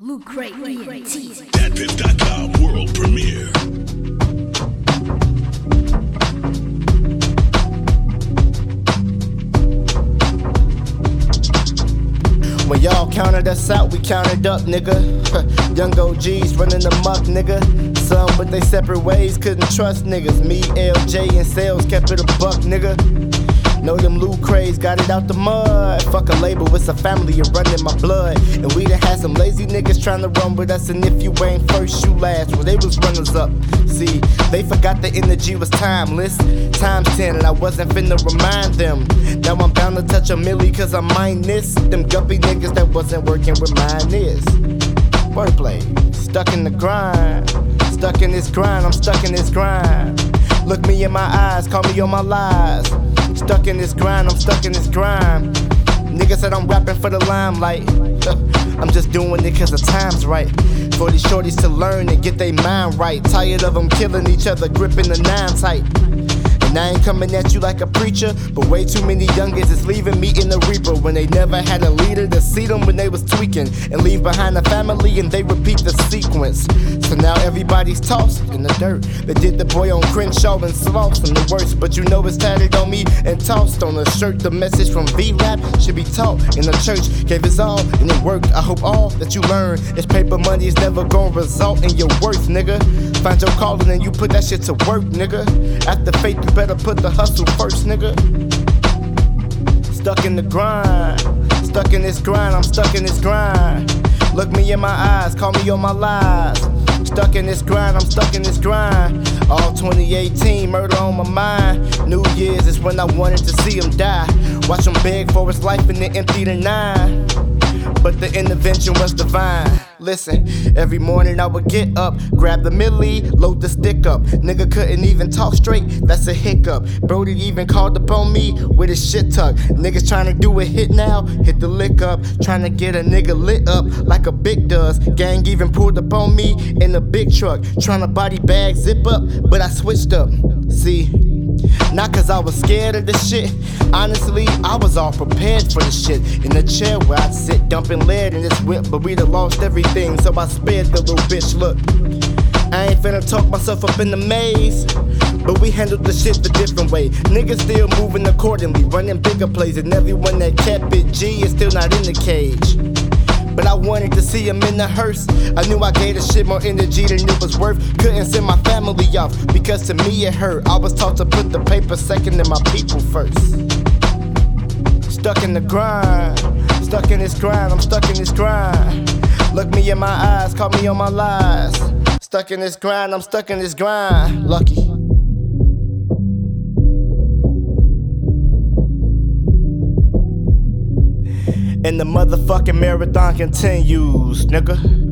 Loot Crate ENT. DatPiff.com world premiere. When y'all counted us out, we counted up, nigga. Young OGs running amok, nigga. Some with they separate ways, couldn't trust niggas. Me, LJ, and sales kept it a buck, nigga. Know them loot craze, got it out the mud. Fuck a label, it's a family, you're running my blood. And we done had some lazy niggas trying to run with us. And if you ain't first, you last. Well, they was runners up. See, they forgot the energy was timeless. Times 10, and I wasn't finna remind them. Now I'm bound to touch a milli, cause I'm this. Them guppy niggas that wasn't working with mine is. Wordplay, stuck in the grind. Stuck in this grind, I'm stuck in this grind. Look me in my eyes, call me on my lies. Stuck in this grind, I'm stuck in this grind. Nigga said I'm rapping for the limelight. I'm just doing it cause the time's right. For these shorties to learn and get their mind right. Tired of them killing each other, gripping the nine tight. I ain't coming at you like a preacher, but way too many youngins is leaving me in the reaper when they never had a leader to see them when they was tweaking and leave behind a family and they repeat the sequence. So now everybody's tossed in the dirt. They did the boy on Crenshaw and Slauson and the worst, but you know it's tatted on me and tossed on a shirt. The message from V-Rap should be taught in the church. Gave his all and it worked. I hope all that you learn is paper money is never gonna result in your worth, nigga. Find your calling and you put that shit to work, nigga. After faith, you better put the hustle first, nigga. Stuck in the grind, stuck in this grind, I'm stuck in this grind. Look me in my eyes, call me on my lies. Stuck in this grind, I'm stuck in this grind. All 2018, murder on my mind. New Year's is when I wanted to see him die. Watch him beg for his life and then empty the nine. But the intervention was divine. Listen, every morning I would get up, grab the millie, load the stick up. Nigga couldn't even talk straight, that's a hiccup. Brody even called up on me with his shit tuck. Niggas trying to do a hit now, hit the lick up. Trying to get a nigga lit up like a big does. Gang even pulled up on me in a big truck. Trying to body bag zip up, but I switched up. See, not cause I was scared of the shit. Honestly, I was all prepared for the shit. In the chair where I'd sit dumping lead in this whip, but we'd have lost everything, so I spared the little bitch. Look, I ain't finna talk myself up in the maze. But we handled the shit the different way. Niggas still moving accordingly, running bigger plays, and everyone that kept it G is still not in the cage. But I wanted to see him in the hearse. I knew I gave the shit more energy than it was worth. Couldn't send my family off because to me it hurt. I was taught to put the paper second and my people first. Stuck in the grind, stuck in this grind, I'm stuck in this grind. Look me in my eyes, call me on my lies. Stuck in this grind, I'm stuck in this grind. Lucky. And the motherfucking marathon continues, nigga.